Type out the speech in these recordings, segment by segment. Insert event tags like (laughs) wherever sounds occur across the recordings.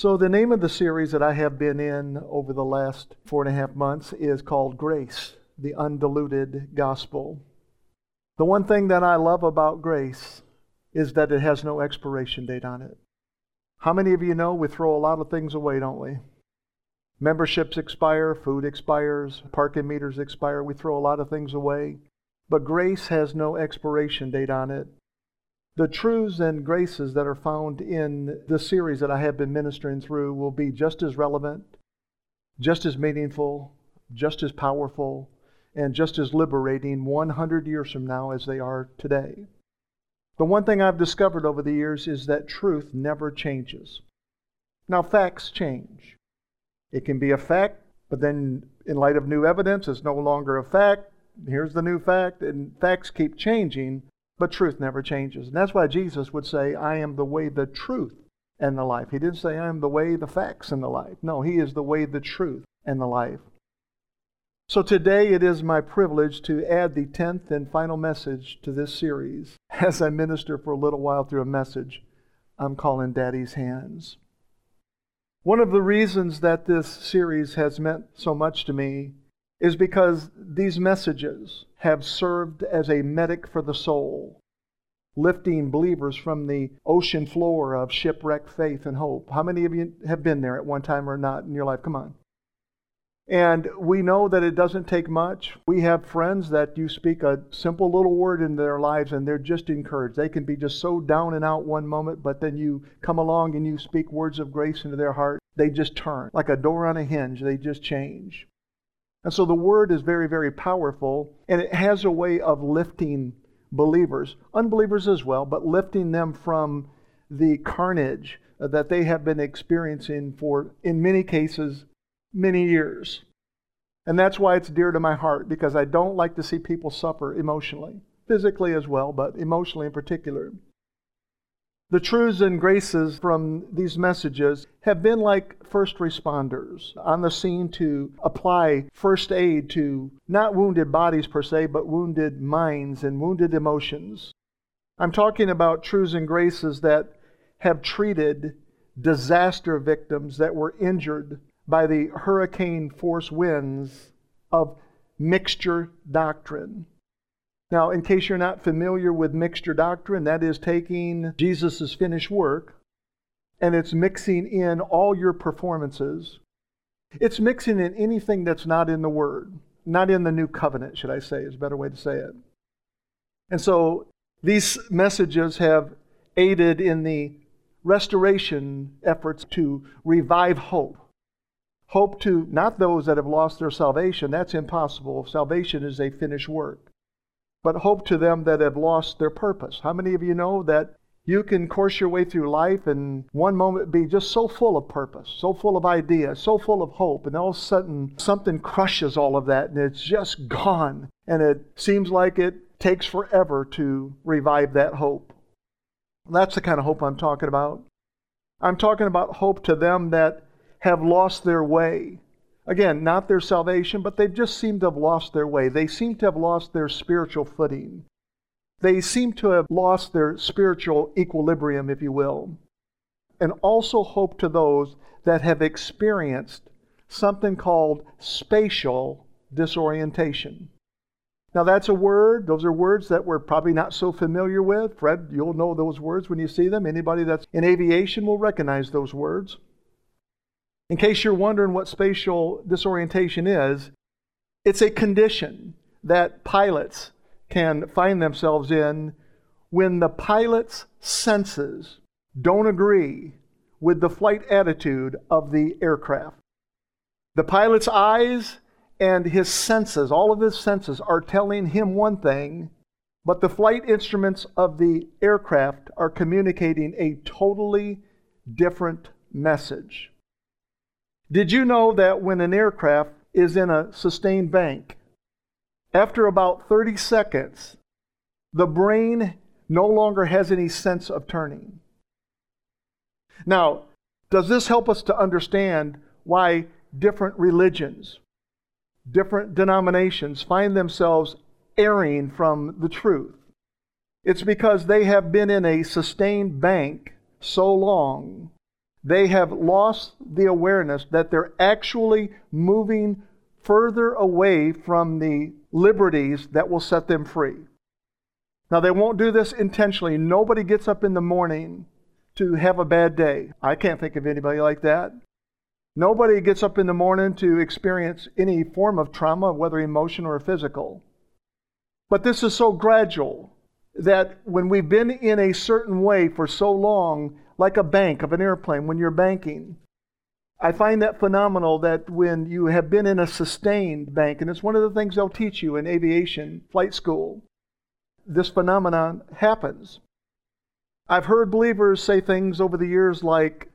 So, the name of the series that I have been in over the last four and a half months is called Grace, the Undiluted Gospel. The one thing that I love about grace is that it has no expiration date on it. How many of you know we throw a lot of things away, don't we? Memberships expire, food expires, parking meters expire. We throw a lot of things away. But grace has no expiration date on it. The truths and graces that are found in the series that I have been ministering through will be just as relevant, just as meaningful, just as powerful, and just as liberating 100 years from now as they are today. The one thing I've discovered over the years is that truth never changes. Now, facts change. It can be a fact, but then in light of new evidence, it's no longer a fact. Here's the new fact, and facts keep changing. But truth never changes. And that's why Jesus would say, I am the way, the truth, and the life. He didn't say, I am the way, the facts, and the life. No, He is the way, the truth, and the life. So today it is my privilege to add the tenth and final message to this series (laughs) as I minister for a little while through a message I'm calling Daddy's Hands. One of the reasons that this series has meant so much to me is because these messages have served as a medic for the soul, lifting believers from the ocean floor of shipwrecked faith and hope. How many of you have been there at one time or not in your life? Come on. And we know that it doesn't take much. We have friends that you speak a simple little word in their lives and they're just encouraged. They can be just so down and out one moment, but then you come along and you speak words of grace into their heart. They just turn like a door on a hinge, they just change. And so the word is very, very powerful, and it has a way of lifting believers, unbelievers as well, but lifting them from the carnage that they have been experiencing for, in many cases, many years. And that's why it's dear to my heart, because I don't like to see people suffer emotionally, physically as well, but emotionally in particular. The truths and graces from these messages have been like first responders on the scene to apply first aid to not wounded bodies per se, but wounded minds and wounded emotions. I'm talking about truths and graces that have treated disaster victims that were injured by the hurricane force winds of mixture doctrine. Now, in case you're not familiar with mixture doctrine, that is taking Jesus' finished work and it's mixing in all your performances. It's mixing in anything that's not in the Word, not in the new covenant, should I say, is a better way to say it. And so these messages have aided in the restoration efforts to revive hope. Hope to not those that have lost their salvation, that's impossible. Salvation is a finished work but hope to them that have lost their purpose. How many of you know that you can course your way through life and one moment be just so full of purpose, so full of ideas, so full of hope, and all of a sudden something crushes all of that and it's just gone. And it seems like it takes forever to revive that hope. That's the kind of hope I'm talking about. I'm talking about hope to them that have lost their way, Again, not their salvation, but they've just seemed to have lost their way. They seem to have lost their spiritual footing. They seem to have lost their spiritual equilibrium, if you will. And also hope to those that have experienced something called spatial disorientation. Now, that's a word. Those are words that we're probably not so familiar with. Fred, you'll know those words when you see them. Anybody that's in aviation will recognize those words. In case you're wondering what spatial disorientation is, it's a condition that pilots can find themselves in when the pilot's senses don't agree with the flight attitude of the aircraft. The pilot's eyes and his senses, all of his senses, are telling him one thing, but the flight instruments of the aircraft are communicating a totally different message. Did you know that when an aircraft is in a sustained bank, after about 30 seconds, the brain no longer has any sense of turning? Now, does this help us to understand why different religions, different denominations find themselves erring from the truth? It's because they have been in a sustained bank so long They have lost the awareness that they're actually moving further away from the liberties that will set them free. Now, they won't do this intentionally. Nobody gets up in the morning to have a bad day. I can't think of anybody like that. Nobody gets up in the morning to experience any form of trauma, whether emotional or physical. But this is so gradual that when we've been in a certain way for so long, like a bank of an airplane, when you're banking, I find that phenomenal that when you have been in a sustained bank, and it's one of the things they'll teach you in aviation flight school, this phenomenon happens. I've heard believers say things over the years like,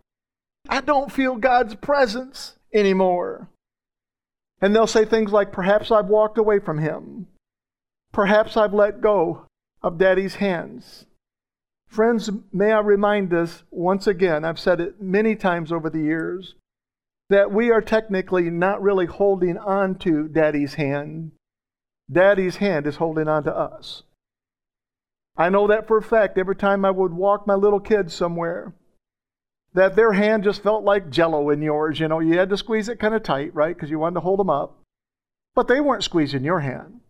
I don't feel God's presence anymore. And they'll say things like, Perhaps I've walked away from Him. Perhaps I've let go of Daddy's hands. Friends, may I remind us once again, I've said it many times over the years, that we are technically not really holding on to Daddy's hand. Daddy's hand is holding on to us. I know that for a fact every time I would walk my little kids somewhere, that their hand just felt like jello in yours. You know, you had to squeeze it kind of tight, right? Because you wanted to hold them up. But they weren't squeezing your hand,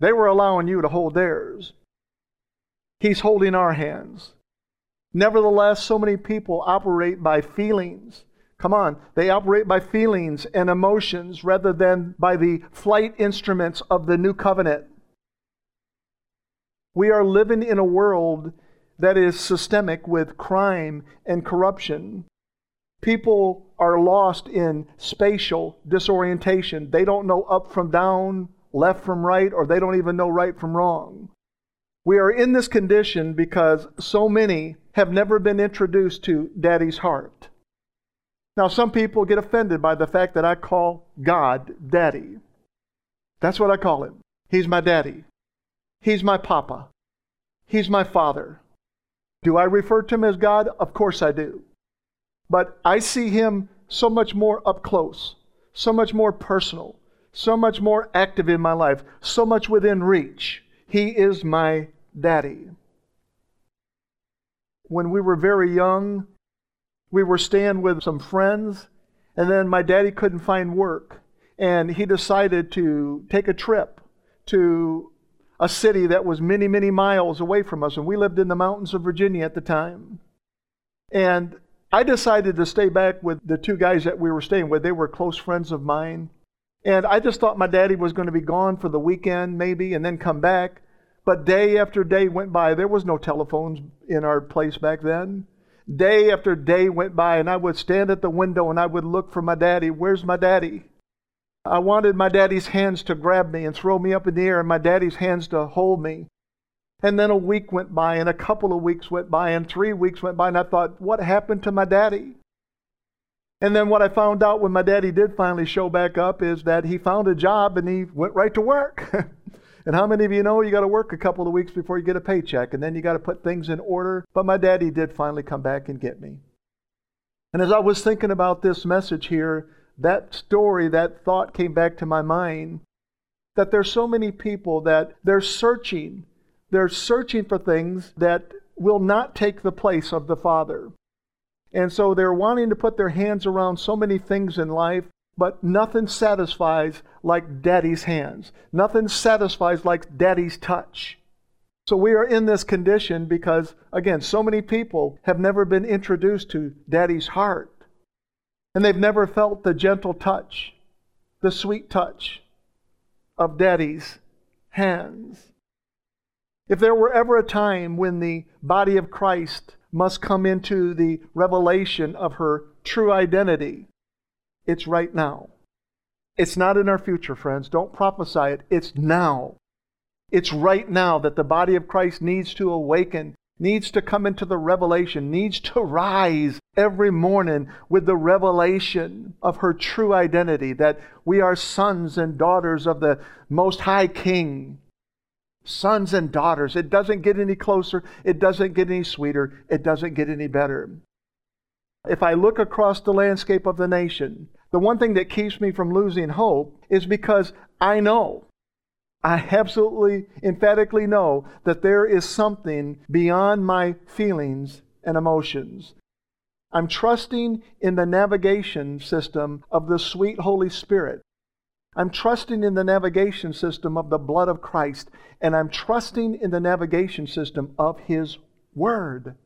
they were allowing you to hold theirs. He's holding our hands. Nevertheless, so many people operate by feelings. Come on, they operate by feelings and emotions rather than by the flight instruments of the new covenant. We are living in a world that is systemic with crime and corruption. People are lost in spatial disorientation. They don't know up from down, left from right, or they don't even know right from wrong. We are in this condition because so many have never been introduced to Daddy's heart. Now, some people get offended by the fact that I call God Daddy. That's what I call him. He's my daddy. He's my papa. He's my father. Do I refer to him as God? Of course I do. But I see him so much more up close, so much more personal, so much more active in my life, so much within reach. He is my daddy. When we were very young, we were staying with some friends, and then my daddy couldn't find work, and he decided to take a trip to a city that was many, many miles away from us, and we lived in the mountains of Virginia at the time. And I decided to stay back with the two guys that we were staying with. They were close friends of mine. And I just thought my daddy was going to be gone for the weekend, maybe, and then come back. But day after day went by. There was no telephones in our place back then. Day after day went by, and I would stand at the window and I would look for my daddy. Where's my daddy? I wanted my daddy's hands to grab me and throw me up in the air, and my daddy's hands to hold me. And then a week went by, and a couple of weeks went by, and three weeks went by, and I thought, what happened to my daddy? And then what I found out when my daddy did finally show back up is that he found a job and he went right to work. (laughs) And how many of you know you got to work a couple of weeks before you get a paycheck and then you got to put things in order? But my daddy did finally come back and get me. And as I was thinking about this message here, that story, that thought came back to my mind that there's so many people that they're searching. They're searching for things that will not take the place of the Father. And so they're wanting to put their hands around so many things in life but nothing satisfies like daddy's hands. Nothing satisfies like daddy's touch. So we are in this condition because, again, so many people have never been introduced to daddy's heart. And they've never felt the gentle touch, the sweet touch of daddy's hands. If there were ever a time when the body of Christ must come into the revelation of her true identity, it's right now. It's not in our future, friends. Don't prophesy it. It's now. It's right now that the body of Christ needs to awaken, needs to come into the revelation, needs to rise every morning with the revelation of her true identity that we are sons and daughters of the Most High King. Sons and daughters. It doesn't get any closer. It doesn't get any sweeter. It doesn't get any better. If I look across the landscape of the nation, the one thing that keeps me from losing hope is because I know, I absolutely emphatically know that there is something beyond my feelings and emotions. I'm trusting in the navigation system of the sweet Holy Spirit. I'm trusting in the navigation system of the blood of Christ, and I'm trusting in the navigation system of His Word.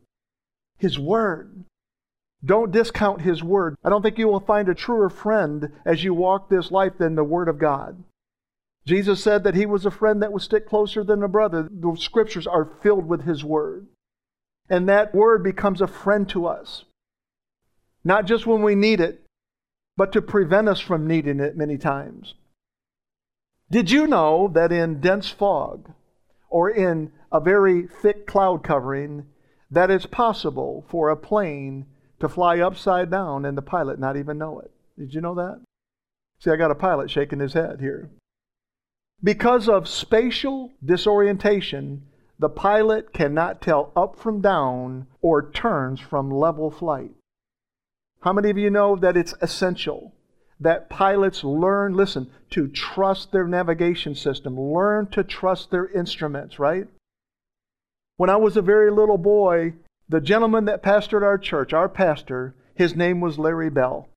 His Word. Don't discount His Word. I don't think you will find a truer friend as you walk this life than the Word of God. Jesus said that He was a friend that would stick closer than a brother. The Scriptures are filled with His Word. And that Word becomes a friend to us not just when we need it, but to prevent us from needing it many times. Did you know that in dense fog or in a very thick cloud covering, that it's possible for a plane to fly upside down and the pilot not even know it? Did you know that? See, I got a pilot shaking his head here. Because of spatial disorientation, the pilot cannot tell up from down or turns from level flight. How many of you know that it's essential that pilots learn, listen, to trust their navigation system, learn to trust their instruments, right? When I was a very little boy, the gentleman that pastored our church, our pastor, his name was Larry Bell.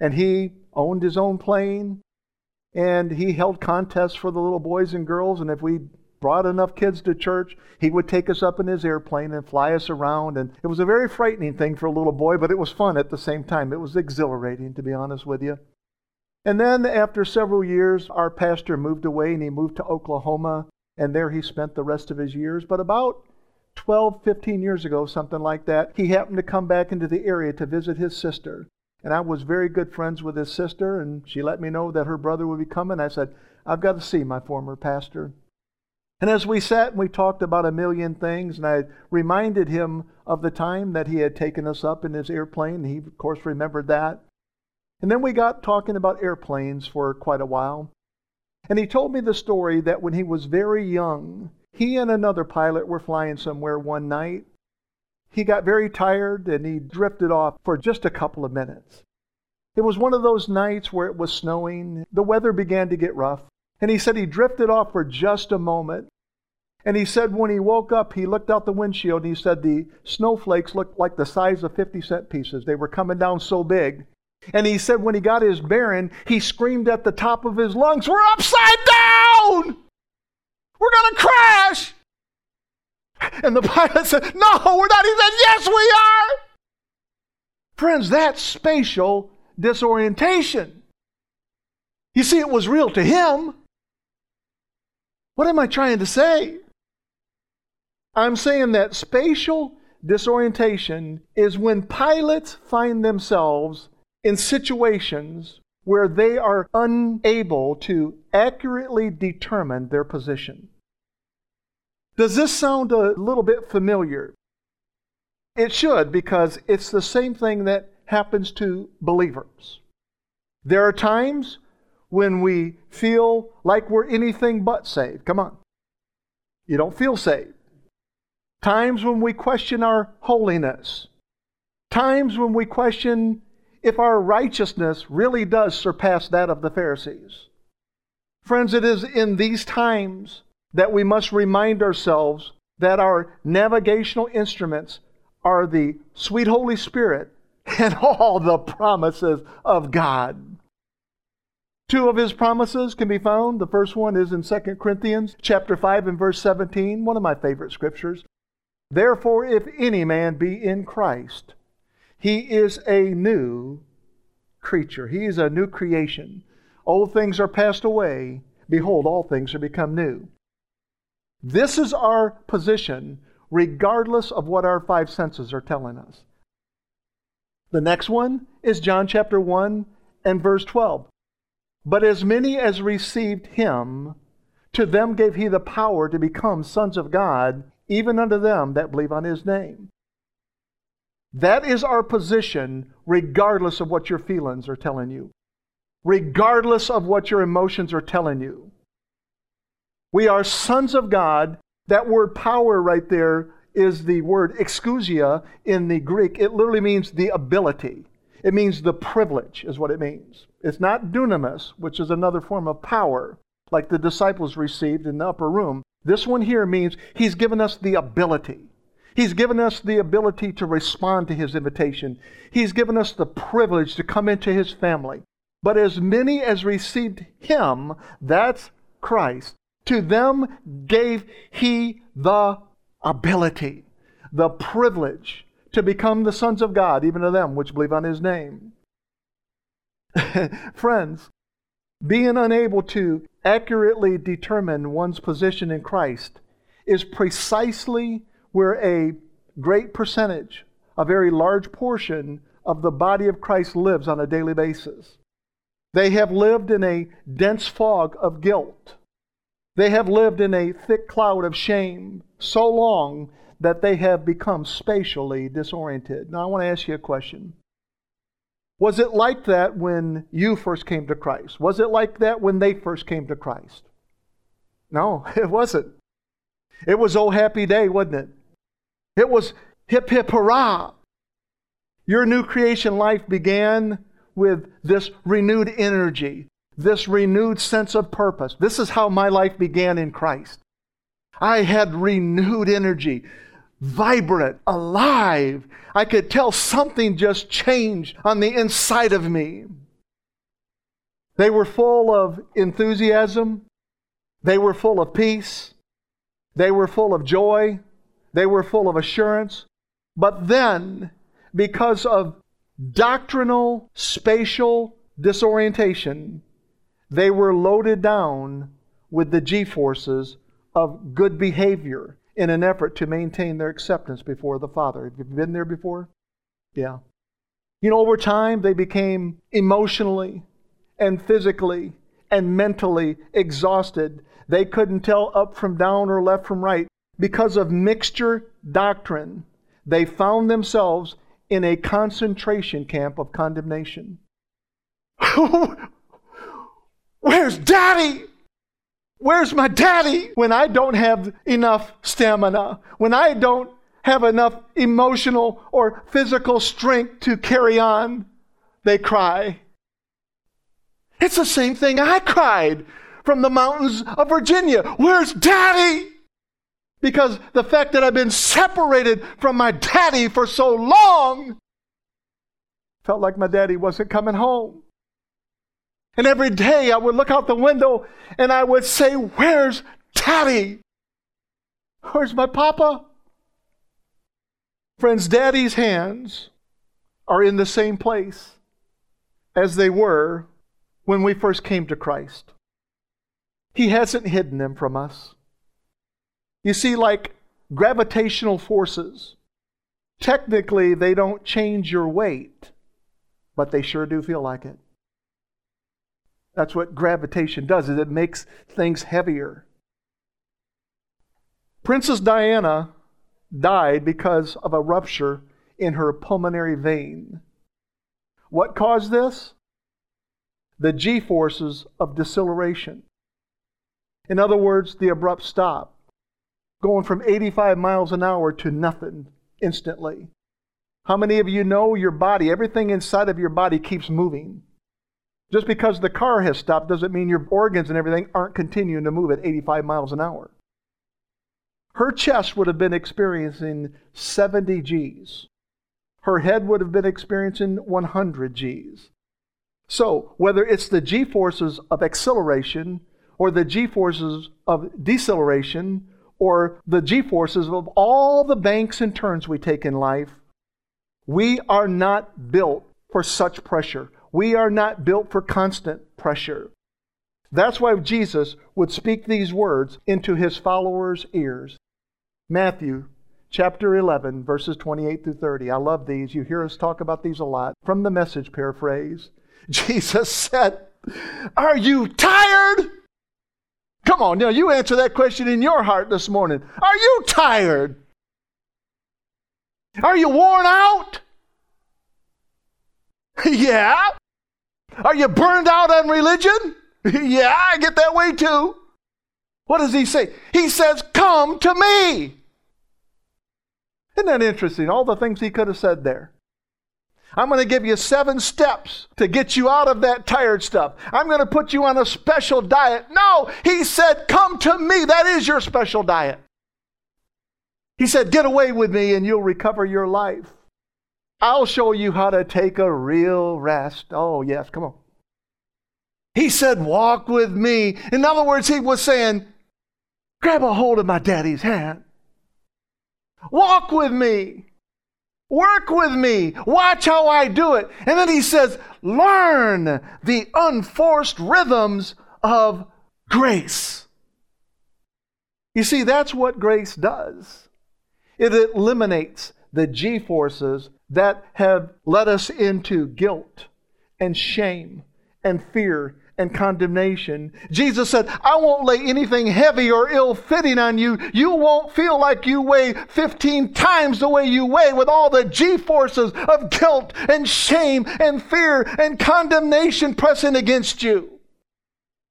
And he owned his own plane and he held contests for the little boys and girls. And if we brought enough kids to church, he would take us up in his airplane and fly us around. And it was a very frightening thing for a little boy, but it was fun at the same time. It was exhilarating, to be honest with you. And then after several years, our pastor moved away and he moved to Oklahoma. And there he spent the rest of his years. But about 12, 15 years ago, something like that, he happened to come back into the area to visit his sister. And I was very good friends with his sister, and she let me know that her brother would be coming. I said, I've got to see my former pastor. And as we sat and we talked about a million things, and I reminded him of the time that he had taken us up in his airplane, he, of course, remembered that. And then we got talking about airplanes for quite a while. And he told me the story that when he was very young, he and another pilot were flying somewhere one night. He got very tired and he drifted off for just a couple of minutes. It was one of those nights where it was snowing. The weather began to get rough. And he said he drifted off for just a moment. And he said when he woke up, he looked out the windshield and he said the snowflakes looked like the size of 50 cent pieces. They were coming down so big. And he said when he got his bearing, he screamed at the top of his lungs, We're upside down! We're going to crash! And the pilot said, No, we're not. He said, Yes, we are! Friends, that's spatial disorientation. You see, it was real to him. What am I trying to say? I'm saying that spatial disorientation is when pilots find themselves in situations where they are unable to accurately determine their position. Does this sound a little bit familiar? It should, because it's the same thing that happens to believers. There are times when we feel like we're anything but saved. Come on. You don't feel saved. Times when we question our holiness. Times when we question if our righteousness really does surpass that of the Pharisees. Friends, it is in these times that we must remind ourselves that our navigational instruments are the sweet Holy Spirit (laughs) and all the promises of God. Two of his promises can be found. The first one is in 2 Corinthians chapter 5 and verse 17, one of my favorite scriptures. Therefore, if any man be in Christ, he is a new creature. He is a new creation. Old things are passed away. Behold, all things are become new. This is our position, regardless of what our five senses are telling us. The next one is John chapter 1 and verse 12. But as many as received him, to them gave he the power to become sons of God, even unto them that believe on his name. That is our position, regardless of what your feelings are telling you, regardless of what your emotions are telling you. We are sons of God. That word power right there is the word exousia in the Greek. It literally means the ability. It means the privilege, is what it means. It's not dunamis, which is another form of power, like the disciples received in the upper room. This one here means he's given us the ability. He's given us the ability to respond to His invitation. He's given us the privilege to come into His family. But as many as received Him, that's Christ, to them gave He the ability, the privilege to become the sons of God, even to them which believe on His name. (laughs) Friends, being unable to accurately determine one's position in Christ is precisely where a great percentage, a very large portion of the body of Christ lives on a daily basis. They have lived in a dense fog of guilt. They have lived in a thick cloud of shame so long that they have become spatially disoriented. Now, I want to ask you a question. Was it like that when you first came to Christ? Was it like that when they first came to Christ? No, (laughs) it wasn't. It was oh happy day, wasn't it? It was hip hip hurrah. Your new creation life began with this renewed energy, this renewed sense of purpose. This is how my life began in Christ. I had renewed energy, vibrant, alive. I could tell something just changed on the inside of me. They were full of enthusiasm. They were full of peace. They were full of joy. They were full of assurance. But then, because of doctrinal, spatial disorientation, they were loaded down with the G forces of good behavior in an effort to maintain their acceptance before the Father. Have you been there before? Yeah. You know, over time, they became emotionally and physically and mentally exhausted. They couldn't tell up from down or left from right. Because of mixture doctrine, they found themselves in a concentration camp of condemnation. (laughs) Where's daddy? Where's my daddy? When I don't have enough stamina, when I don't have enough emotional or physical strength to carry on, they cry. It's the same thing I cried from the mountains of Virginia. Where's daddy? Because the fact that I've been separated from my daddy for so long felt like my daddy wasn't coming home. And every day I would look out the window and I would say, Where's daddy? Where's my papa? Friends, daddy's hands are in the same place as they were when we first came to Christ. He hasn't hidden them from us. You see, like gravitational forces, technically they don't change your weight, but they sure do feel like it. That's what gravitation does, is it makes things heavier. Princess Diana died because of a rupture in her pulmonary vein. What caused this? The G forces of deceleration. In other words, the abrupt stop going from 85 miles an hour to nothing instantly. How many of you know your body, everything inside of your body keeps moving? Just because the car has stopped doesn't mean your organs and everything aren't continuing to move at 85 miles an hour. Her chest would have been experiencing 70 Gs. Her head would have been experiencing 100 Gs. So, whether it's the G forces of acceleration or the G forces of deceleration or the g forces of all the banks and turns we take in life, we are not built for such pressure. We are not built for constant pressure. That's why Jesus would speak these words into his followers' ears. Matthew chapter 11, verses 28 through 30. I love these. You hear us talk about these a lot. From the message paraphrase, (laughs) Jesus said, Are you tired? Come on, now you answer that question in your heart this morning. Are you tired? Are you worn out? (laughs) yeah. Are you burned out on religion? (laughs) yeah, I get that way too. What does he say? He says, Come to me. Isn't that interesting? All the things he could have said there. I'm going to give you seven steps to get you out of that tired stuff. I'm going to put you on a special diet. No, he said, Come to me. That is your special diet. He said, Get away with me and you'll recover your life. I'll show you how to take a real rest. Oh, yes, come on. He said, Walk with me. In other words, he was saying, Grab a hold of my daddy's hand. Walk with me. Work with me. Watch how I do it. And then he says, Learn the unforced rhythms of grace. You see, that's what grace does. It eliminates the G forces that have led us into guilt and shame and fear and condemnation. Jesus said, I won't lay anything heavy or ill fitting on you. You won't feel like you weigh 15 times the way you weigh with all the G forces of guilt and shame and fear and condemnation pressing against you.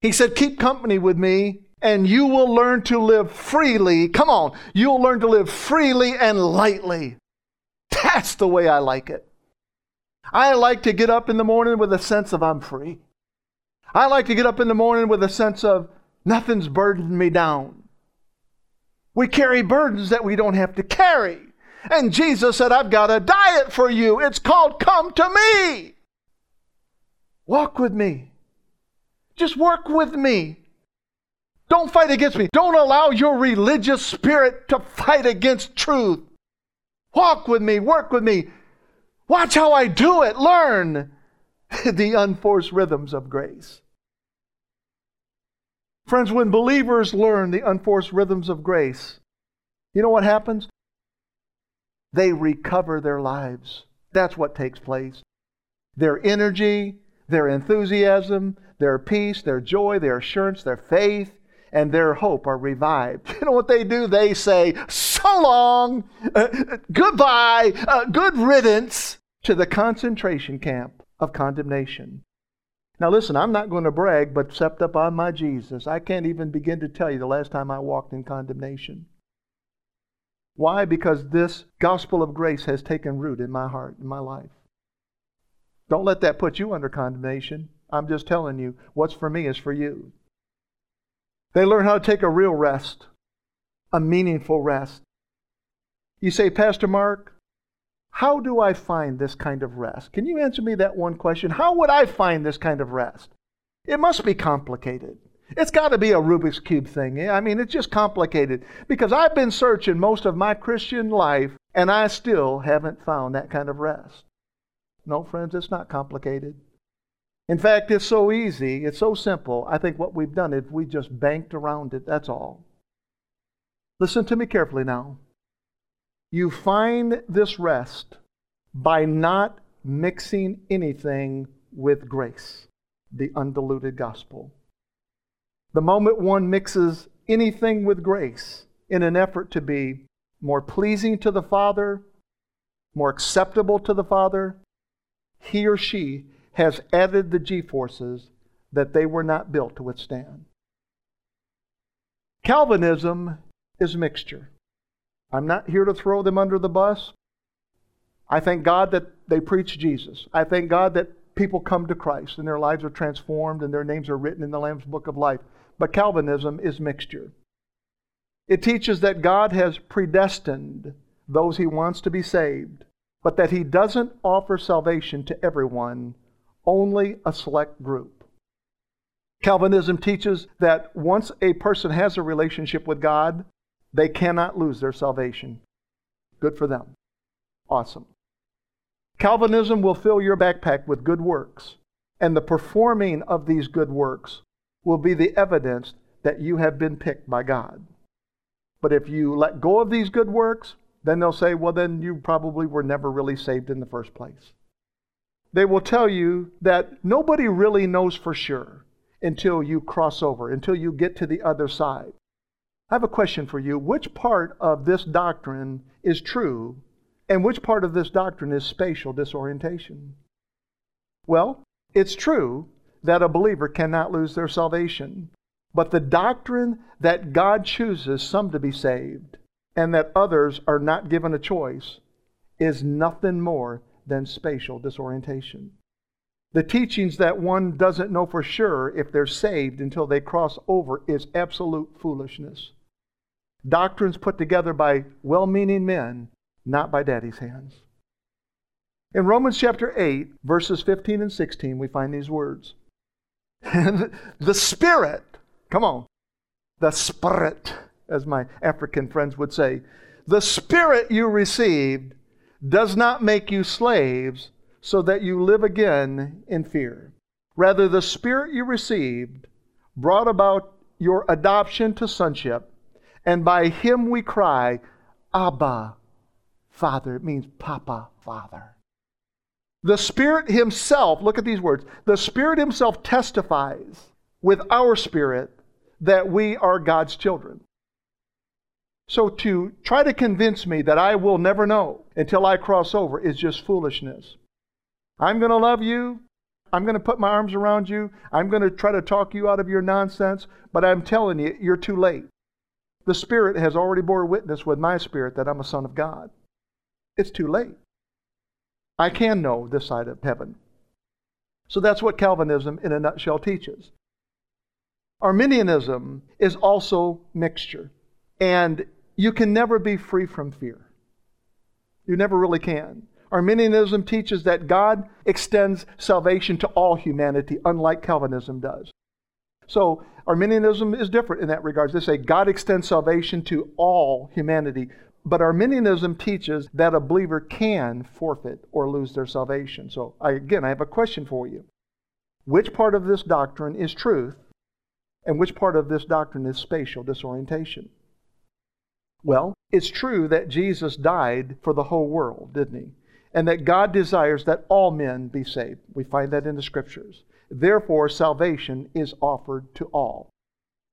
He said, Keep company with me and you will learn to live freely. Come on, you'll learn to live freely and lightly. That's the way I like it. I like to get up in the morning with a sense of I'm free. I like to get up in the morning with a sense of nothing's burdened me down. We carry burdens that we don't have to carry. And Jesus said, I've got a diet for you. It's called Come to Me. Walk with me. Just work with me. Don't fight against me. Don't allow your religious spirit to fight against truth. Walk with me. Work with me. Watch how I do it. Learn (laughs) the unforced rhythms of grace. Friends, when believers learn the unforced rhythms of grace, you know what happens? They recover their lives. That's what takes place. Their energy, their enthusiasm, their peace, their joy, their assurance, their faith, and their hope are revived. (laughs) You know what they do? They say, So long, uh, goodbye, uh, good riddance to the concentration camp of condemnation. Now, listen, I'm not going to brag, but except up on my Jesus, I can't even begin to tell you the last time I walked in condemnation. Why? Because this gospel of grace has taken root in my heart, in my life. Don't let that put you under condemnation. I'm just telling you, what's for me is for you. They learn how to take a real rest, a meaningful rest. You say, Pastor Mark, how do I find this kind of rest? Can you answer me that one question? How would I find this kind of rest? It must be complicated. It's got to be a Rubik's Cube thing. Eh? I mean, it's just complicated because I've been searching most of my Christian life and I still haven't found that kind of rest. No, friends, it's not complicated. In fact, it's so easy, it's so simple. I think what we've done is we just banked around it, that's all. Listen to me carefully now. You find this rest by not mixing anything with grace, the undiluted gospel. The moment one mixes anything with grace in an effort to be more pleasing to the Father, more acceptable to the Father, he or she has added the G forces that they were not built to withstand. Calvinism is mixture. I'm not here to throw them under the bus. I thank God that they preach Jesus. I thank God that people come to Christ and their lives are transformed and their names are written in the Lamb's Book of Life. But Calvinism is mixture. It teaches that God has predestined those he wants to be saved, but that he doesn't offer salvation to everyone, only a select group. Calvinism teaches that once a person has a relationship with God, they cannot lose their salvation. Good for them. Awesome. Calvinism will fill your backpack with good works, and the performing of these good works will be the evidence that you have been picked by God. But if you let go of these good works, then they'll say, well, then you probably were never really saved in the first place. They will tell you that nobody really knows for sure until you cross over, until you get to the other side. I have a question for you. Which part of this doctrine is true, and which part of this doctrine is spatial disorientation? Well, it's true that a believer cannot lose their salvation. But the doctrine that God chooses some to be saved and that others are not given a choice is nothing more than spatial disorientation. The teachings that one doesn't know for sure if they're saved until they cross over is absolute foolishness. Doctrines put together by well meaning men, not by daddy's hands. In Romans chapter 8, verses 15 and 16, we find these words. And (laughs) the Spirit, come on, the Spirit, as my African friends would say, the Spirit you received does not make you slaves so that you live again in fear. Rather, the Spirit you received brought about your adoption to sonship, and by him we cry, Abba, Father. It means Papa, Father. The Spirit Himself, look at these words, the Spirit Himself testifies with our spirit that we are God's children. So to try to convince me that I will never know until I cross over is just foolishness. I'm going to love you. I'm going to put my arms around you. I'm going to try to talk you out of your nonsense, but I'm telling you, you're too late. The Spirit has already bore witness with my spirit that I'm a son of God. It's too late. I can know this side of heaven. So that's what Calvinism in a nutshell teaches. Arminianism is also mixture. And you can never be free from fear. You never really can. Arminianism teaches that God extends salvation to all humanity, unlike Calvinism does. So, Arminianism is different in that regard. They say God extends salvation to all humanity, but Arminianism teaches that a believer can forfeit or lose their salvation. So, I, again, I have a question for you. Which part of this doctrine is truth, and which part of this doctrine is spatial disorientation? Well, it's true that Jesus died for the whole world, didn't he? And that God desires that all men be saved. We find that in the scriptures. Therefore, salvation is offered to all.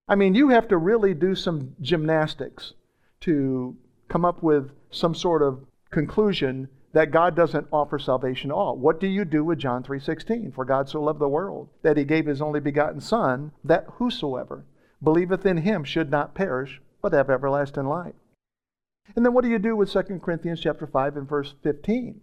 I mean, you have to really do some gymnastics to come up with some sort of conclusion that God doesn't offer salvation at all. What do you do with John 3:16? For God so loved the world that he gave his only begotten son that whosoever believeth in him should not perish but have everlasting life. And then what do you do with 2 Corinthians chapter 5 and verse 15?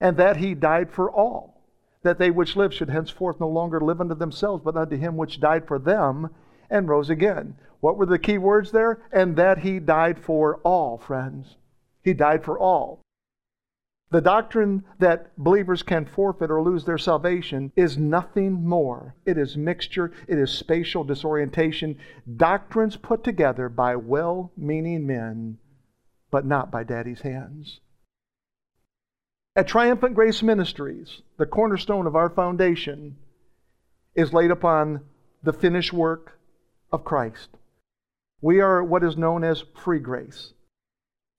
And that he died for all, that they which live should henceforth no longer live unto themselves, but unto him which died for them and rose again. What were the key words there? And that he died for all, friends. He died for all. The doctrine that believers can forfeit or lose their salvation is nothing more. It is mixture, it is spatial disorientation, doctrines put together by well meaning men, but not by daddy's hands. At Triumphant Grace Ministries, the cornerstone of our foundation is laid upon the finished work of Christ. We are what is known as free grace.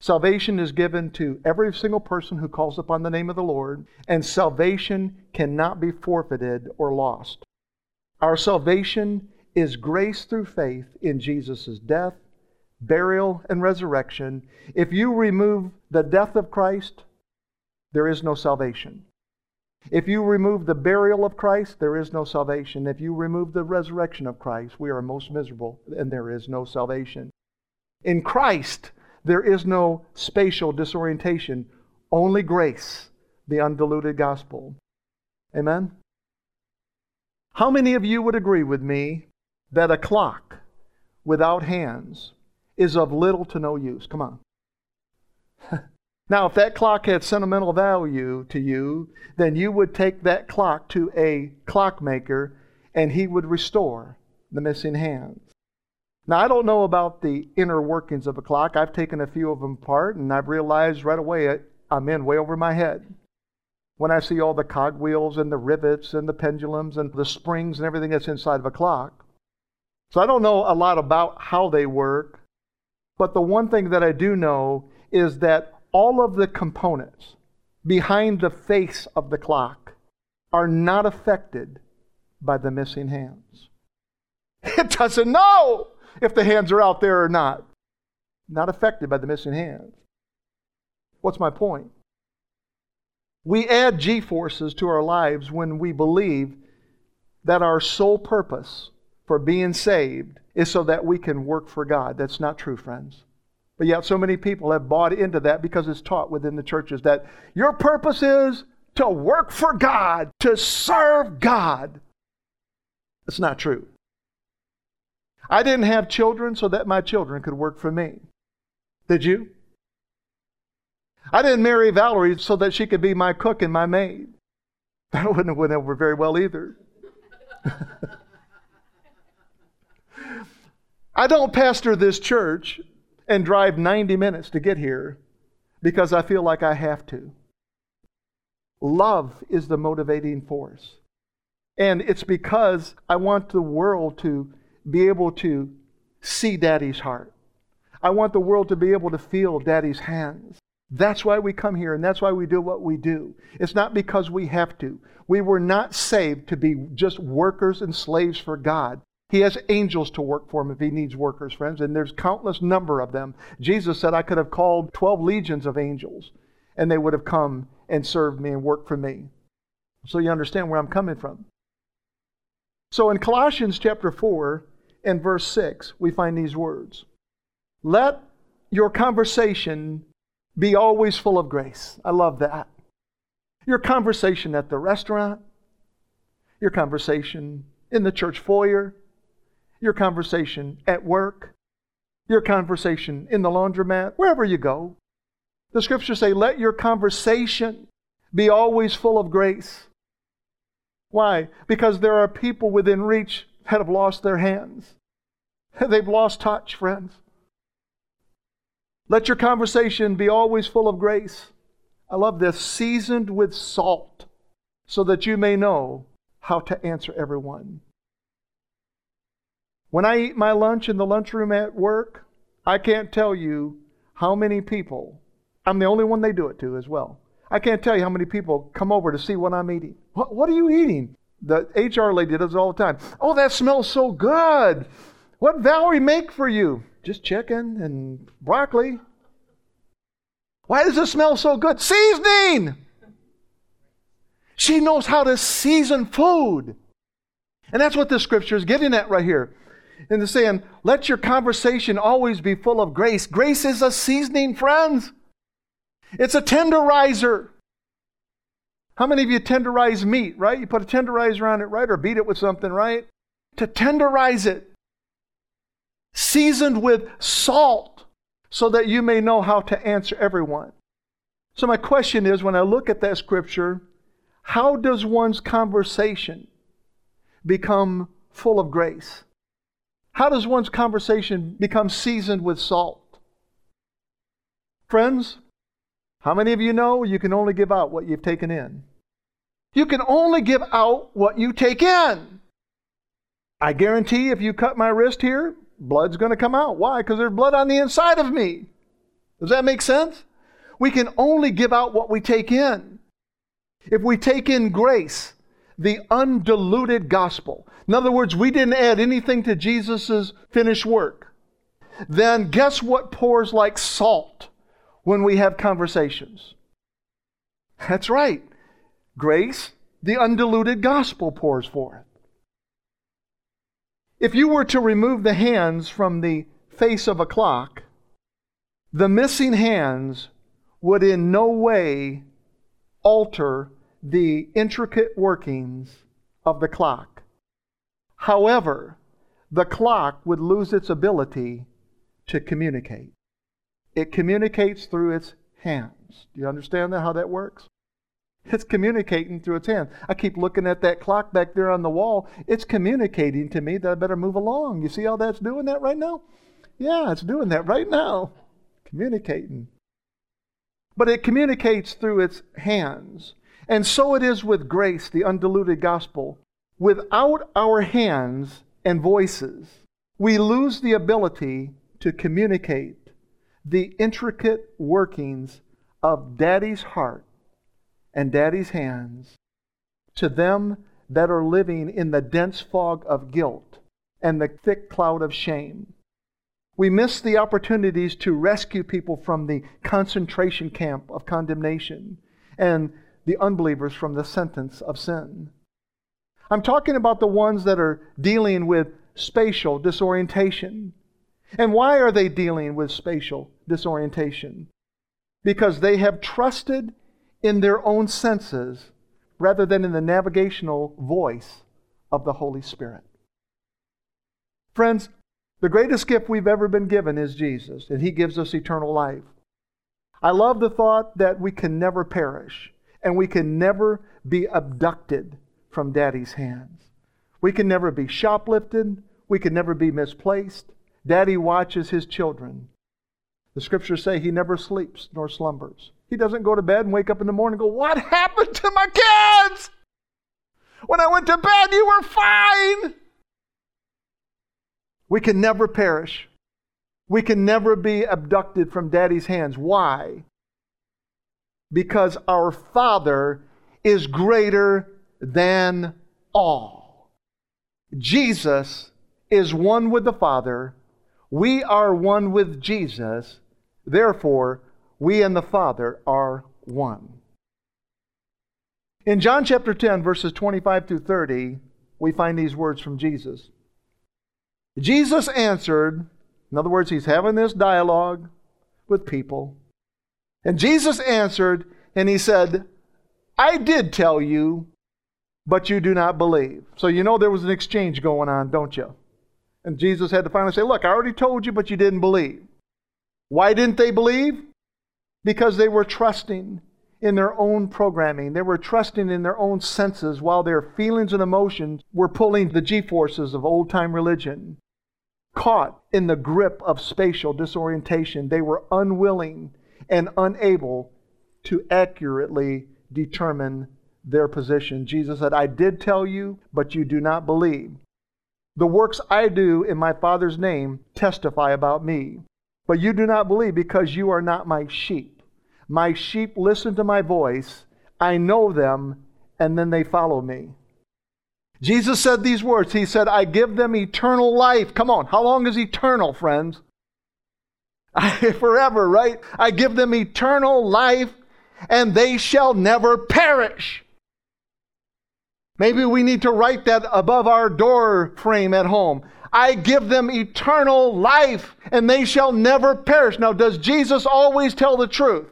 Salvation is given to every single person who calls upon the name of the Lord, and salvation cannot be forfeited or lost. Our salvation is grace through faith in Jesus' death, burial, and resurrection. If you remove the death of Christ, there is no salvation. If you remove the burial of Christ, there is no salvation. If you remove the resurrection of Christ, we are most miserable and there is no salvation. In Christ, there is no spatial disorientation, only grace, the undiluted gospel. Amen? How many of you would agree with me that a clock without hands is of little to no use? Come on. (laughs) Now, if that clock had sentimental value to you, then you would take that clock to a clockmaker and he would restore the missing hands. Now, I don't know about the inner workings of a clock. I've taken a few of them apart and I've realized right away I'm in way over my head. When I see all the cogwheels and the rivets and the pendulums and the springs and everything that's inside of a clock. So I don't know a lot about how they work, but the one thing that I do know is that all of the components behind the face of the clock are not affected by the missing hands. (laughs) It doesn't know if the hands are out there or not. Not affected by the missing hands. What's my point? We add G forces to our lives when we believe that our sole purpose for being saved is so that we can work for God. That's not true, friends. But yet, so many people have bought into that because it's taught within the churches that your purpose is to work for God, to serve God. It's not true. I didn't have children so that my children could work for me. Did you? I didn't marry Valerie so that she could be my cook and my maid. (laughs) That wouldn't have went over very well either. (laughs) I don't pastor this church and drive 90 minutes to get here because I feel like I have to. Love is the motivating force. And it's because I want the world to be able to see Daddy's heart. I want the world to be able to feel Daddy's hands. That's why we come here and that's why we do what we do. It's not because we have to. We were not saved to be just workers and slaves for God. He has angels to work for him if he needs workers, friends, and there's countless number of them. Jesus said I could have called 12 legions of angels and they would have come and served me and worked for me. So you understand where I'm coming from. So in Colossians chapter 4 and verse 6, we find these words. Let your conversation be always full of grace. I love that. Your conversation at the restaurant, your conversation in the church foyer, your conversation at work, your conversation in the laundromat, wherever you go. The scriptures say, let your conversation be always full of grace. Why? Because there are people within reach have lost their hands. (laughs) They've lost touch, friends. Let your conversation be always full of grace. I love this seasoned with salt, so that you may know how to answer everyone. When I eat my lunch in the lunchroom at work, I can't tell you how many people, I'm the only one they do it to as well. I can't tell you how many people come over to see what I'm eating. What, what are you eating? The HR lady does it all the time. Oh, that smells so good. What Valerie make for you? Just chicken and broccoli. Why does it smell so good? Seasoning! She knows how to season food. And that's what the scripture is getting at right here. And they're saying, let your conversation always be full of grace. Grace is a seasoning, friends. It's a tenderizer. How many of you tenderize meat, right? You put a tenderizer on it, right? Or beat it with something, right? To tenderize it seasoned with salt, so that you may know how to answer everyone. So, my question is when I look at that scripture, how does one's conversation become full of grace? How does one's conversation become seasoned with salt? Friends, how many of you know you can only give out what you've taken in? You can only give out what you take in. I guarantee if you cut my wrist here, blood's going to come out. Why? Because there's blood on the inside of me. Does that make sense? We can only give out what we take in. If we take in grace, the undiluted gospel, in other words, we didn't add anything to Jesus' finished work, then guess what pours like salt when we have conversations? That's right. Grace, the undiluted gospel pours forth. If you were to remove the hands from the face of a clock, the missing hands would in no way alter the intricate workings of the clock. However, the clock would lose its ability to communicate. It communicates through its hands. Do you understand that, how that works? It's communicating through its hands. I keep looking at that clock back there on the wall. It's communicating to me that I better move along. You see how that's doing that right now? Yeah, it's doing that right now. Communicating. But it communicates through its hands. And so it is with grace, the undiluted gospel. Without our hands and voices, we lose the ability to communicate the intricate workings of Daddy's heart and Daddy's hands to them that are living in the dense fog of guilt and the thick cloud of shame. We miss the opportunities to rescue people from the concentration camp of condemnation and the unbelievers from the sentence of sin. I'm talking about the ones that are dealing with spatial disorientation. And why are they dealing with spatial disorientation? Because they have trusted in their own senses rather than in the navigational voice of the Holy Spirit. Friends, The greatest gift we've ever been given is Jesus, and He gives us eternal life. I love the thought that we can never perish and we can never be abducted from Daddy's hands. We can never be shoplifted. We can never be misplaced. Daddy watches his children. The scriptures say he never sleeps nor slumbers. He doesn't go to bed and wake up in the morning and go, What happened to my kids? When I went to bed, you were fine. We can never perish. We can never be abducted from daddy's hands. Why? Because our Father is greater than all. Jesus is one with the Father. We are one with Jesus. Therefore, we and the Father are one. In John chapter 10, verses 25 through 30, we find these words from Jesus. Jesus answered, in other words, he's having this dialogue with people. And Jesus answered, and he said, I did tell you, but you do not believe. So you know there was an exchange going on, don't you? And Jesus had to finally say, Look, I already told you, but you didn't believe. Why didn't they believe? Because they were trusting in their own programming. They were trusting in their own senses while their feelings and emotions were pulling the G forces of old time religion. Caught in the grip of spatial disorientation, they were unwilling and unable to accurately determine their position. Jesus said, I did tell you, but you do not believe. The works I do in my Father's name testify about me, but you do not believe because you are not my sheep. My sheep listen to my voice, I know them, and then they follow me. Jesus said these words. He said, I give them eternal life. Come on, how long is eternal, friends? (laughs) Forever, right? I give them eternal life, and they shall never perish. Maybe we need to write that above our door frame at home. I give them eternal life, and they shall never perish. Now, does Jesus always tell the truth?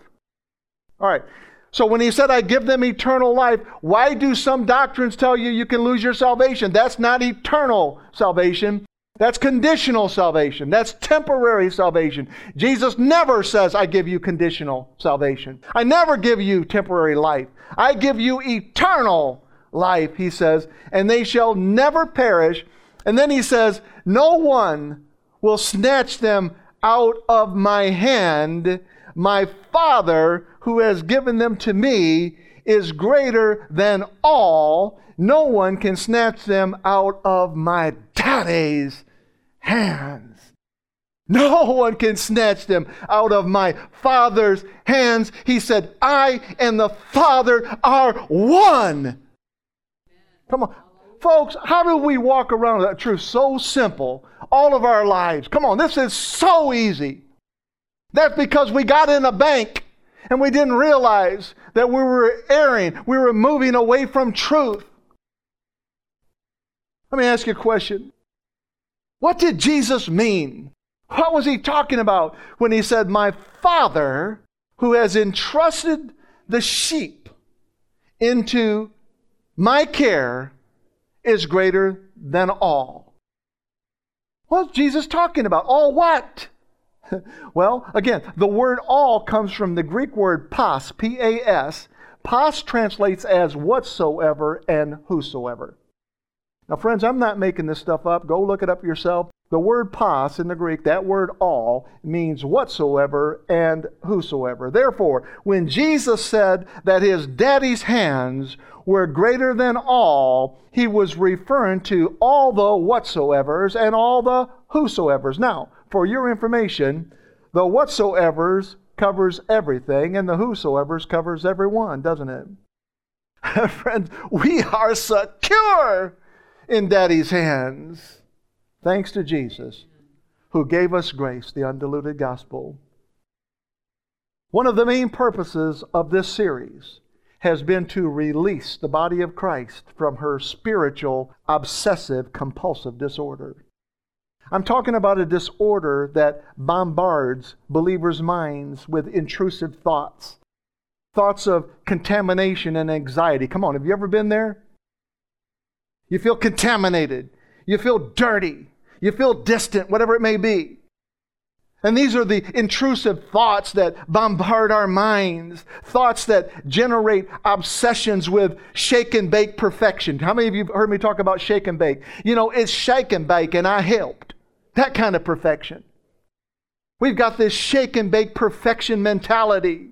All right. So when he said, I give them eternal life, why do some doctrines tell you you can lose your salvation? That's not eternal salvation. That's conditional salvation. That's temporary salvation. Jesus never says, I give you conditional salvation. I never give you temporary life. I give you eternal life, he says, and they shall never perish. And then he says, No one will snatch them out of my hand. My Father who has given them to me is greater than all. No one can snatch them out of my daddy's hands. No one can snatch them out of my Father's hands. He said, I and the Father are one. Come on. Folks, how do we walk around with that truth so simple all of our lives? Come on, this is so easy. That's because we got in a bank and we didn't realize that we were erring. We were moving away from truth. Let me ask you a question. What did Jesus mean? What was he talking about when he said, My Father, who has entrusted the sheep into my care, is greater than all? What's Jesus talking about? All what? (laughs) well, again, the word all comes from the Greek word pas, P A S. Pas translates as whatsoever and whosoever. Now, friends, I'm not making this stuff up. Go look it up yourself. The word pas in the Greek, that word all, means whatsoever and whosoever. Therefore, when Jesus said that his daddy's hands were greater than all, he was referring to all the whatsoevers and all the whosoevers. Now, for your information, the whatsoevers covers everything, and the whosoevers covers everyone, doesn't it? (laughs) Friends, we are secure in Daddy's hands, thanks to Jesus, who gave us grace, the undiluted gospel. One of the main purposes of this series has been to release the body of Christ from her spiritual, obsessive, compulsive disorder. I'm talking about a disorder that bombards believers' minds with intrusive thoughts. Thoughts of contamination and anxiety. Come on, have you ever been there? You feel contaminated. You feel dirty. You feel distant, whatever it may be. And these are the intrusive thoughts that bombard our minds, thoughts that generate obsessions with shake and bake perfection. How many of you have heard me talk about shake and bake? You know, it's shake and bake and I helped. That kind of perfection. We've got this shake and bake perfection mentality.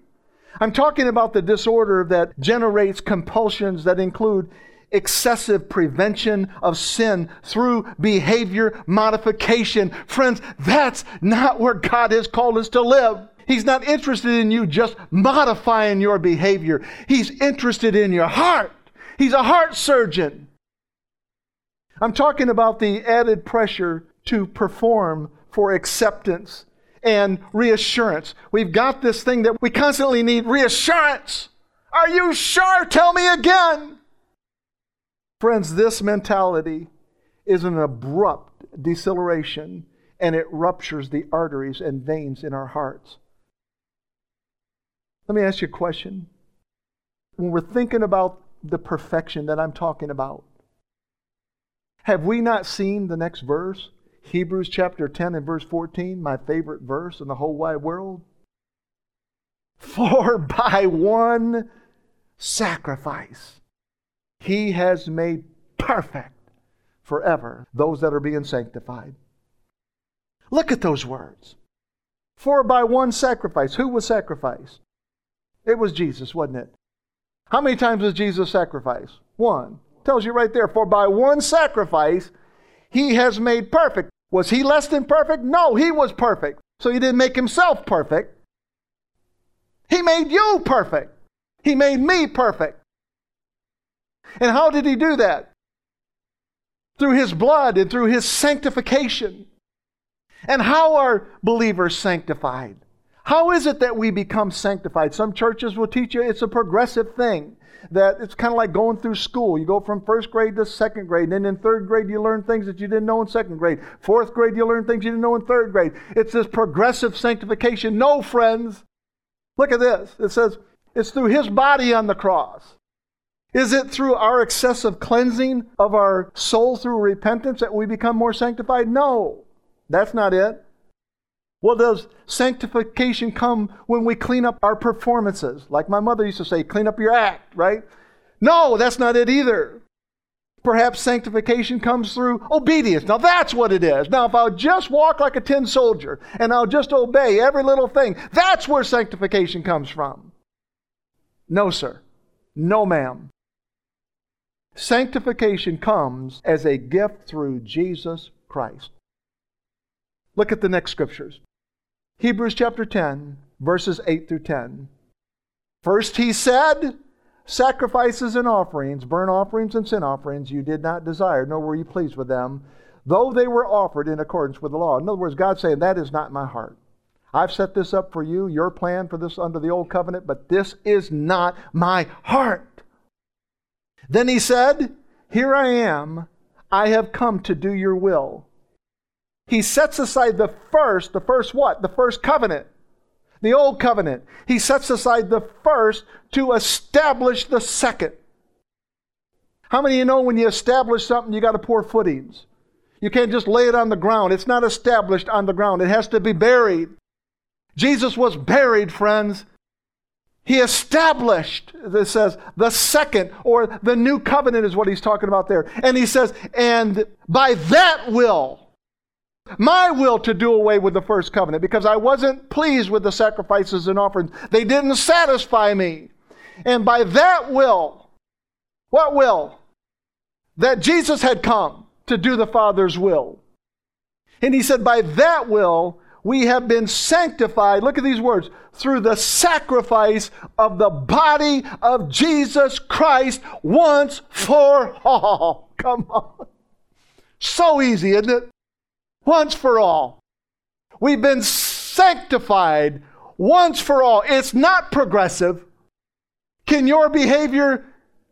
I'm talking about the disorder that generates compulsions that include excessive prevention of sin through behavior modification. Friends, that's not where God has called us to live. He's not interested in you just modifying your behavior. He's interested in your heart. He's a heart surgeon. I'm talking about the added pressure to perform for acceptance and reassurance. We've got this thing that we constantly need reassurance. Are you sure? Tell me again. Friends, this mentality is an abrupt deceleration and it ruptures the arteries and veins in our hearts. Let me ask you a question. When we're thinking about the perfection that I'm talking about, have we not seen the next verse? Hebrews chapter 10 and verse 14, my favorite verse in the whole wide world. (laughs) For by one sacrifice he has made perfect forever those that are being sanctified. Look at those words. For by one sacrifice, who was sacrificed? It was Jesus, wasn't it? How many times was Jesus sacrificed? One. Tells you right there. For by one sacrifice, he has made perfect. Was he less than perfect? No, he was perfect. So he didn't make himself perfect. He made you perfect. He made me perfect. And how did he do that? Through his blood and through his sanctification. And how are believers sanctified? How is it that we become sanctified? Some churches will teach you it's a progressive thing. That it's kind of like going through school. You go from first grade to second grade, and then in third grade you learn things that you didn't know in second grade. Fourth grade you learn things you didn't know in third grade. It's this progressive sanctification. No, friends. Look at this. It says it's through his body on the cross. Is it through our excessive cleansing of our soul through repentance that we become more sanctified? No, that's not it. Well, does sanctification come when we clean up our performances? Like my mother used to say, clean up your act, right? No, that's not it either. Perhaps sanctification comes through obedience. Now that's what it is. Now, if I'll just walk like a tin soldier and I'll just obey every little thing, that's where sanctification comes from. No, sir. No, ma'am. Sanctification comes as a gift through Jesus Christ. Look at the next scriptures Hebrews chapter 10, verses 8 through 10. First, he said, Sacrifices and offerings, burnt offerings and sin offerings, you did not desire, nor were you pleased with them, though they were offered in accordance with the law. In other words, God saying, That is not my heart. I've set this up for you, your plan for this under the old covenant, but this is not my heart. Then he said, Here I am. I have come to do your will. He sets aside the first, the first what? The first covenant. The old covenant. He sets aside the first to establish the second. How many of you know when you establish something, you got to pour footings? You can't just lay it on the ground. It's not established on the ground, it has to be buried. Jesus was buried, friends. He established, this says, the second or the new covenant is what he's talking about there. And he says, and by that will, my will to do away with the first covenant because I wasn't pleased with the sacrifices and offerings. They didn't satisfy me. And by that will, what will? That Jesus had come to do the Father's will. And he said, by that will, we have been sanctified, look at these words, through the sacrifice of the body of Jesus Christ once for all. (laughs) Come on. So easy, isn't it? Once for all. We've been sanctified once for all. It's not progressive. Can your behavior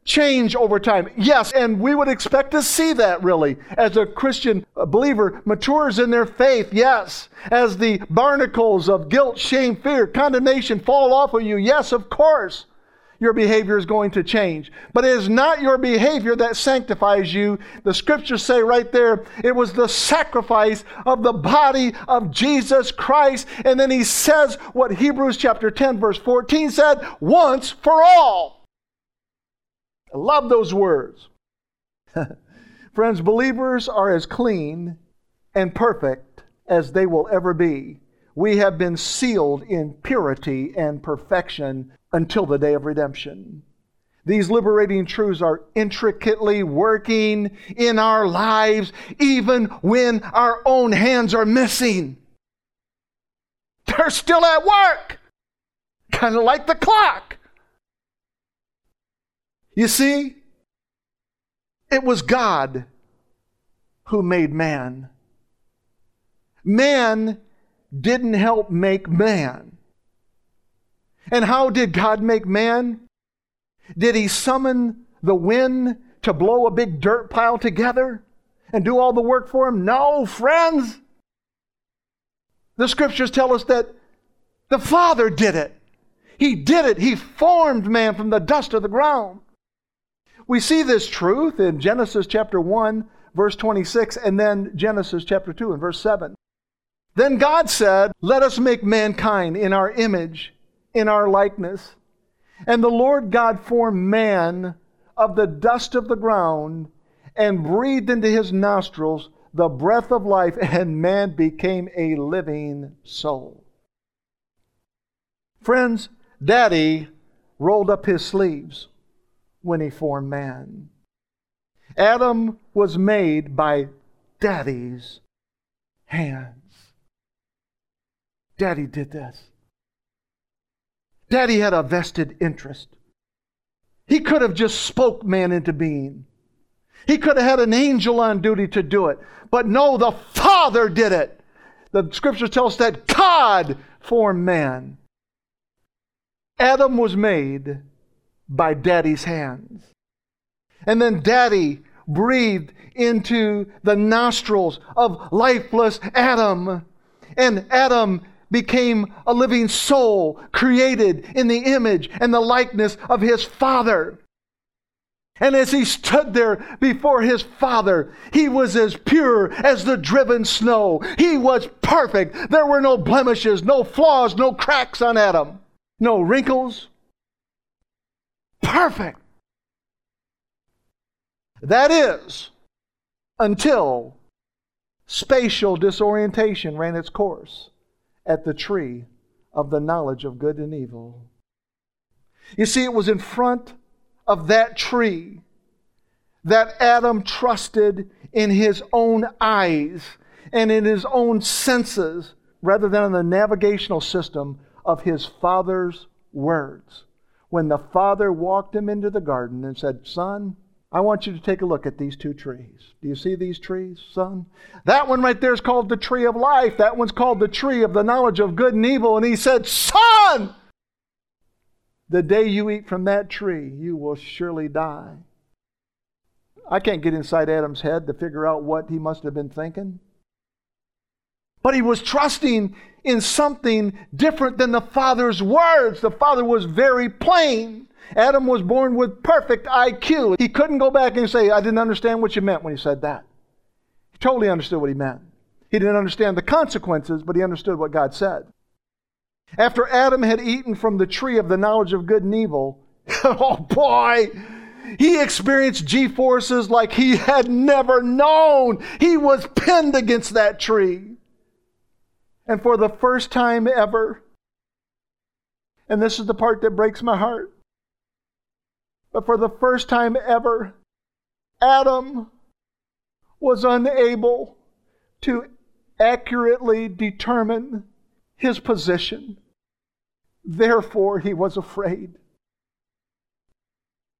change over time. Yes, and we would expect to see that really as a Christian believer matures in their faith. Yes, as the barnacles of guilt, shame, fear, condemnation fall off of you. Yes, of course. your behavior is going to change. But it is not your behavior that sanctifies you. The scriptures say right there, it was the sacrifice of the body of Jesus Christ. And then he says what Hebrews chapter 10, verse 14 said once for all. I love those words. (laughs) Friends, believers are as clean and perfect as they will ever be. We have been sealed in purity and perfection until the day of redemption. These liberating truths are intricately working in our lives, even when our own hands are missing. They're still at work, kind of like the clock. You see, it was God who made man. Man didn't help make man. And how did God make man? Did he summon the wind to blow a big dirt pile together and do all the work for him? No, friends. The scriptures tell us that the Father did it. He did it. He formed man from the dust of the ground. We see this truth in Genesis chapter 1, verse 26, and then Genesis chapter 2 and verse 7. Then God said, Let us make mankind in our image in our likeness. And the Lord God formed man of the dust of the ground and breathed into his nostrils the breath of life, and man became a living soul. Friends, Daddy rolled up his sleeves when he formed man. Adam was made by Daddy's hands. Daddy did this. Daddy had a vested interest. He could have just spoke man into being. He could have had an angel on duty to do it. But no, the Father did it. The scriptures tell us that God formed man. Adam was made by daddy's hands. And then daddy breathed into the nostrils of lifeless Adam. And Adam became a living soul created in the image and the likeness of his Father. And as he stood there before his Father, he was as pure as the driven snow. He was perfect. There were no blemishes, no flaws, no cracks on Adam, no wrinkles. Perfect. That is, until spatial disorientation ran its course at the tree of the knowledge of good and evil. You see, it was in front of that tree that Adam trusted in his own eyes and in his own senses rather than in the navigational system of his father's words. When the father walked him into the garden and said, Son, I want you to take a look at these two trees. Do you see these trees, son? That one right there is called the tree of life. That one's called the tree of the knowledge of good and evil. And he said, Son, the day you eat from that tree, you will surely die. I can't get inside Adam's head to figure out what he must have been thinking. But he was trusting in something different than the Father's words. The Father was very plain. Adam was born with perfect IQ. He couldn't go back and say, I didn't understand what you meant when you said that. He totally understood what he meant. He didn't understand the consequences, but he understood what God said. After Adam had eaten from the tree of the knowledge of good and evil, (laughs) oh boy, he experienced G forces like he had never known. He was pinned against that tree. And for the first time ever, and this is the part that breaks my heart, but for the first time ever, Adam was unable to accurately determine his position. Therefore, he was afraid.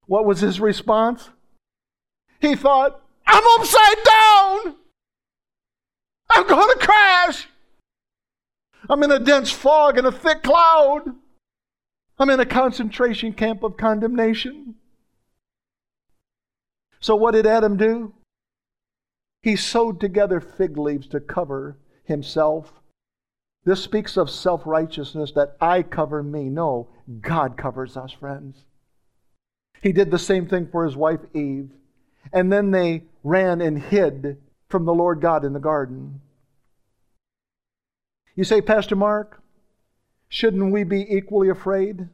What was his response? He thought, I'm upside down. I'm going to crash. I'm in a dense fog and a thick cloud. I'm in a concentration camp of condemnation. So, what did Adam do? He sewed together fig leaves to cover himself. This speaks of self righteousness that I cover me. No, God covers us, friends. He did the same thing for his wife Eve. And then they ran and hid from the Lord God in the garden. You say, Pastor Mark, shouldn't we be equally afraid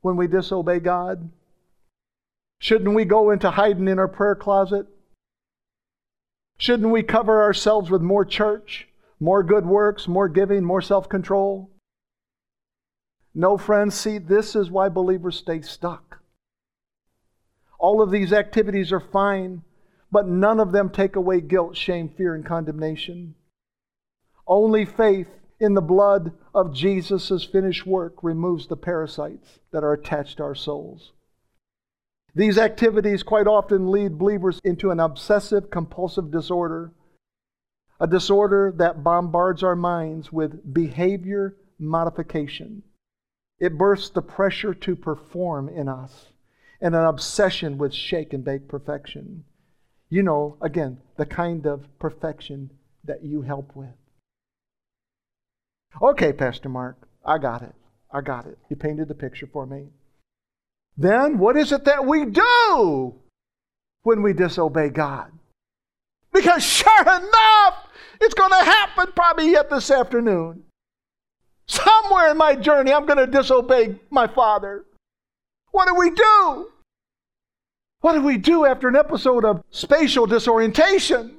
when we disobey God? Shouldn't we go into hiding in our prayer closet? Shouldn't we cover ourselves with more church, more good works, more giving, more self control? No, friends, see, this is why believers stay stuck. All of these activities are fine, but none of them take away guilt, shame, fear, and condemnation. Only faith in the blood of Jesus' finished work removes the parasites that are attached to our souls. These activities quite often lead believers into an obsessive compulsive disorder, a disorder that bombards our minds with behavior modification. It bursts the pressure to perform in us and an obsession with shake and bake perfection. You know, again, the kind of perfection that you help with. Okay, Pastor Mark, I got it. I got it. You painted the picture for me. Then, what is it that we do when we disobey God? Because sure enough, it's going to happen probably yet this afternoon. Somewhere in my journey, I'm going to disobey my Father. What do we do? What do we do after an episode of spatial disorientation?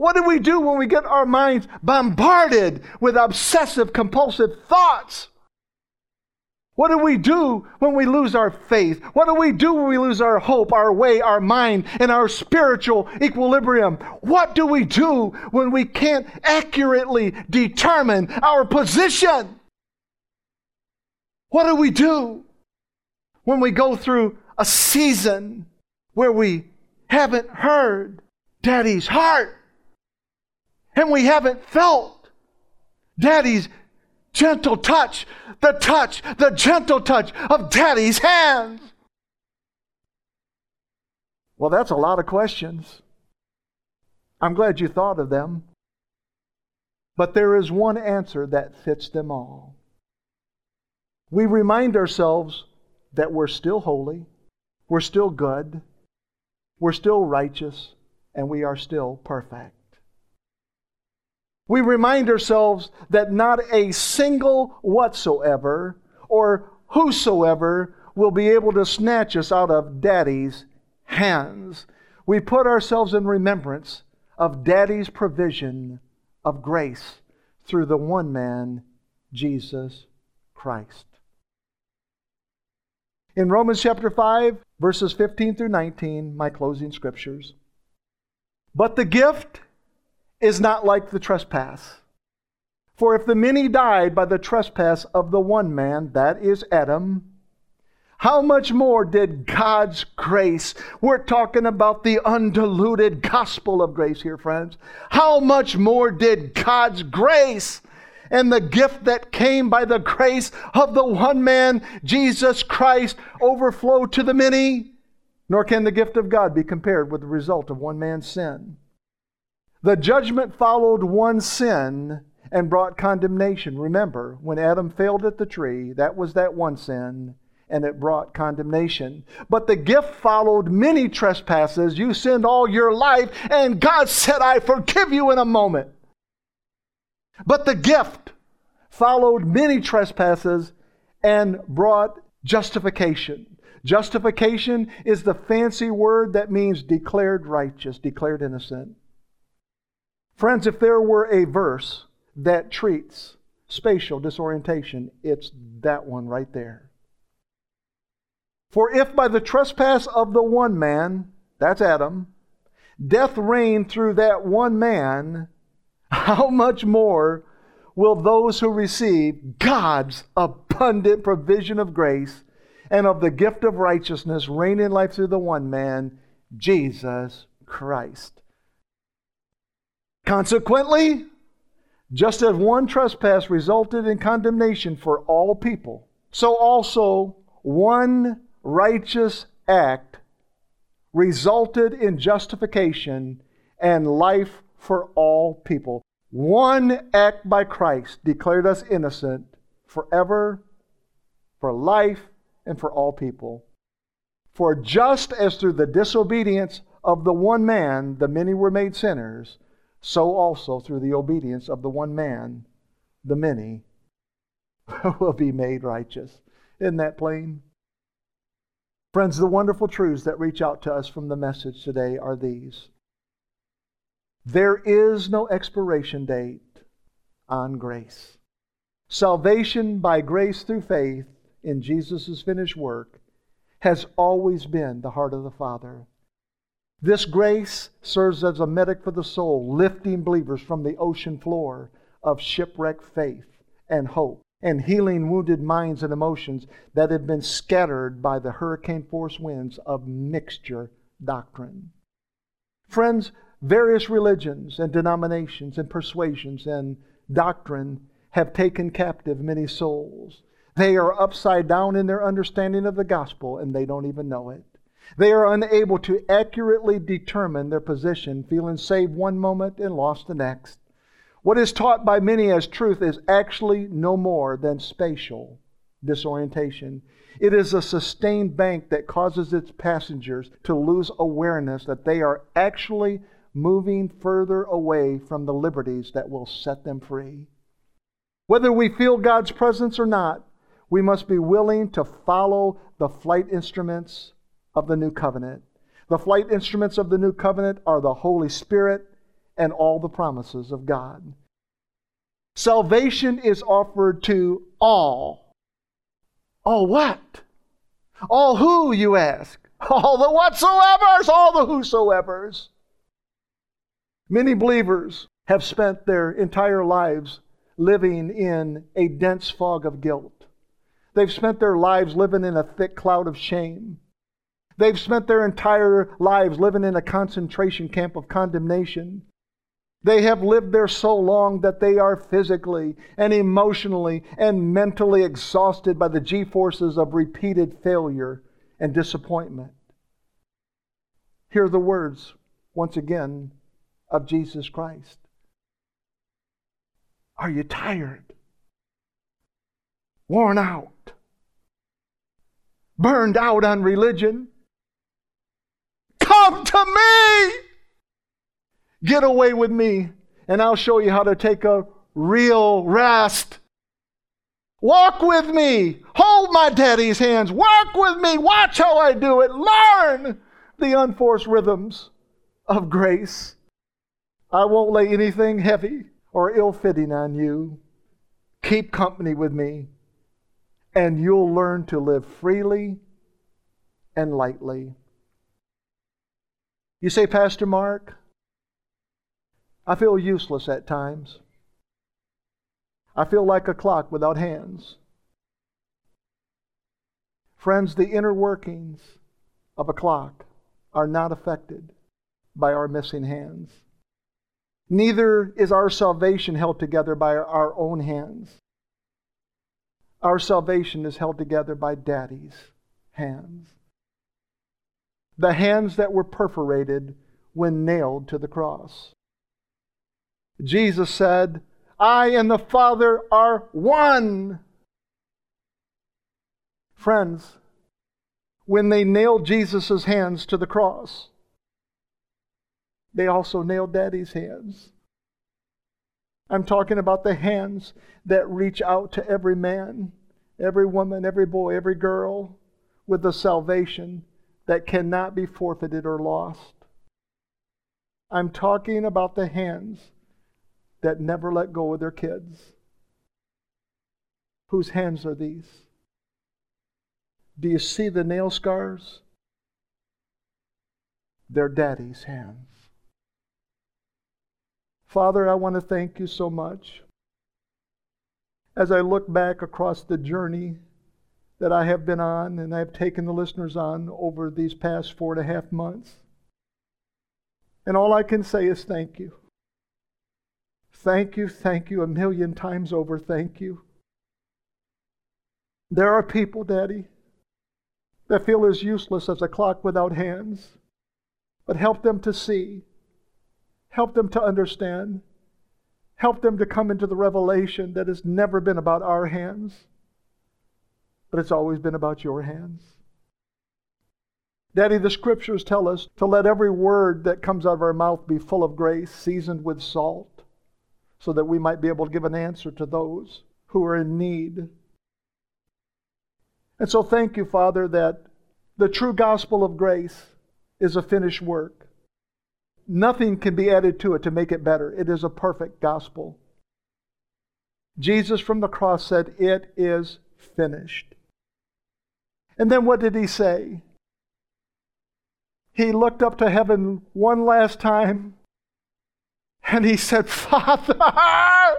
What do we do when we get our minds bombarded with obsessive compulsive thoughts? What do we do when we lose our faith? What do we do when we lose our hope, our way, our mind, and our spiritual equilibrium? What do we do when we can't accurately determine our position? What do we do when we go through a season where we haven't heard Daddy's heart and we haven't felt Daddy's gentle touch, the touch, the gentle touch of Daddy's hands? Well, that's a lot of questions. I'm glad you thought of them. But there is one answer that fits them all. We remind ourselves that we're still holy, we're still good, we're still righteous, and we are still perfect. We remind ourselves that not a single whatsoever or whosoever will be able to snatch us out of Daddy's hands. We put ourselves in remembrance of Daddy's provision of grace through the one man, Jesus Christ. In Romans chapter 5, verses 15 through 19, my closing scriptures. But the gift is not like the trespass. For if the many died by the trespass of the one man, that is Adam, how much more did God's grace, we're talking about the undiluted gospel of grace here, friends. How much more did God's grace and the gift that came by the grace of the one man, Jesus Christ, overflow to the many? Nor can the gift of God be compared with the result of one man's sin. The judgment followed one sin and brought condemnation. Remember, when Adam failed at the tree, that was that one sin, and it brought condemnation. But the gift followed many trespasses. You sinned all your life, and God said, I forgive you in a moment. But the gift followed many trespasses and brought justification. Justification is the fancy word that means declared righteous, declared innocent. Friends, if there were a verse that treats spatial disorientation, it's that one right there. For if by the trespass of the one man, that's Adam, death reigned through that one man, (laughs) how much more will those who receive God's abundant provision of grace and of the gift of righteousness reign in life through the one man, Jesus Christ? Consequently, just as one trespass resulted in condemnation for all people, so also one righteous act resulted in justification and life for all people. One act by Christ declared us innocent forever, for life, and for all people. For just as through the disobedience of the one man the many were made sinners, so also through the obedience of the one man the many (laughs) will be made righteous. Isn't that plain? Friends, the wonderful truths that reach out to us from the message today are these there is no expiration date on grace. Salvation by grace through faith in Jesus' finished work has always been the heart of the Father. This grace serves as a medic for the soul, lifting believers from the ocean floor of shipwrecked faith and hope, and healing wounded minds and emotions that have been scattered by the hurricane force winds of mixture doctrine. Friends, various religions and denominations and persuasions and doctrine have taken captive many souls. They are upside down in their understanding of the gospel and they don't even know it. They are unable to accurately determine their position, feeling saved one moment and lost the next. What is taught by many as truth is actually no more than spatial disorientation. It is a sustained bank that causes its passengers to lose awareness that they are actually moving further away from the liberties that will set them free. Whether we feel God's presence or not, we must be willing to follow the flight instruments of the new covenant. The flight instruments of the new covenant are the Holy Spirit and all the promises of God. Salvation is offered to all. All what? All who, you ask? (laughs) All the whatsoevers, all the whosoevers. Many believers have spent their entire lives living in a dense fog of guilt. They've spent their lives living in a thick cloud of shame. They've spent their entire lives living in a concentration camp of condemnation. They have lived there so long that they are physically and emotionally and mentally exhausted by the G forces of repeated failure and disappointment. Hear the words, once again, of Jesus Christ. Are you tired? Worn out? Burned out on religion? Come to me. Get away with me, and I'll show you how to take a real rest. Walk with me. Hold my daddy's hands. Work with me. Watch how I do it. Learn the unforced rhythms of grace. I won't lay anything heavy or ill fitting on you. Keep company with me, and you'll learn to live freely and lightly. You say, Pastor Mark, I feel useless at times. I feel like a clock without hands. Friends, the inner workings of a clock are not affected by our missing hands. Neither is our salvation held together by our own hands. Our salvation is held together by Daddy's hands the hands that were perforated when nailed to the cross. Jesus said, I and the Father are one. Friends, when they nailed Jesus' hands to the cross, they also nailed Daddy's hands. I'm talking about the hands that reach out to every man, every woman, every boy, every girl with the salvation that cannot be forfeited or lost. I'm talking about the hands that never let go of their kids. Whose hands are these? Do you see the nail scars? They're daddy's hands. Father, I want to thank you so much. As I look back across the journey that I have been on and I've taken the listeners on over these past four and a half months. And all I can say is thank you. Thank you, thank you, a million times over, thank you. There are people, Daddy, that feel as useless as a clock without hands. But help them to see, help them to understand, help them to come into the revelation that has never been about our hands but it's always been about your hands. Daddy, the scriptures tell us to let every word that comes out of our mouth be full of grace, seasoned with salt, so that we might be able to give an answer to those who are in need. And so thank you, Father, that the true gospel of grace is a finished work. Nothing can be added to it to make it better. It is a perfect gospel. Jesus from the cross said, It is finished. And then what did he say? He looked up to heaven one last time and he said, Father, (laughs)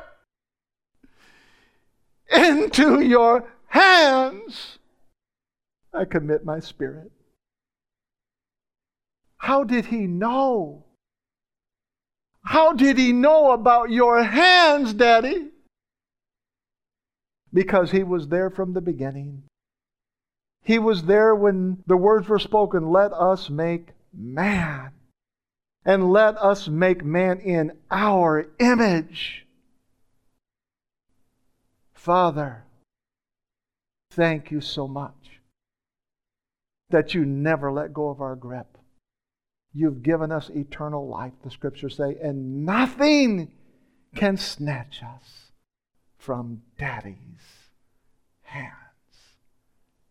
into your hands I commit my spirit. How did he know? How did he know about your hands, Daddy? Because he was there from the beginning. He was there when the words were spoken, let us make man. And let us make man in our image. Father, thank you so much that you never let go of our grip. You've given us eternal life, the scriptures say, and nothing can snatch us from Daddy's hands.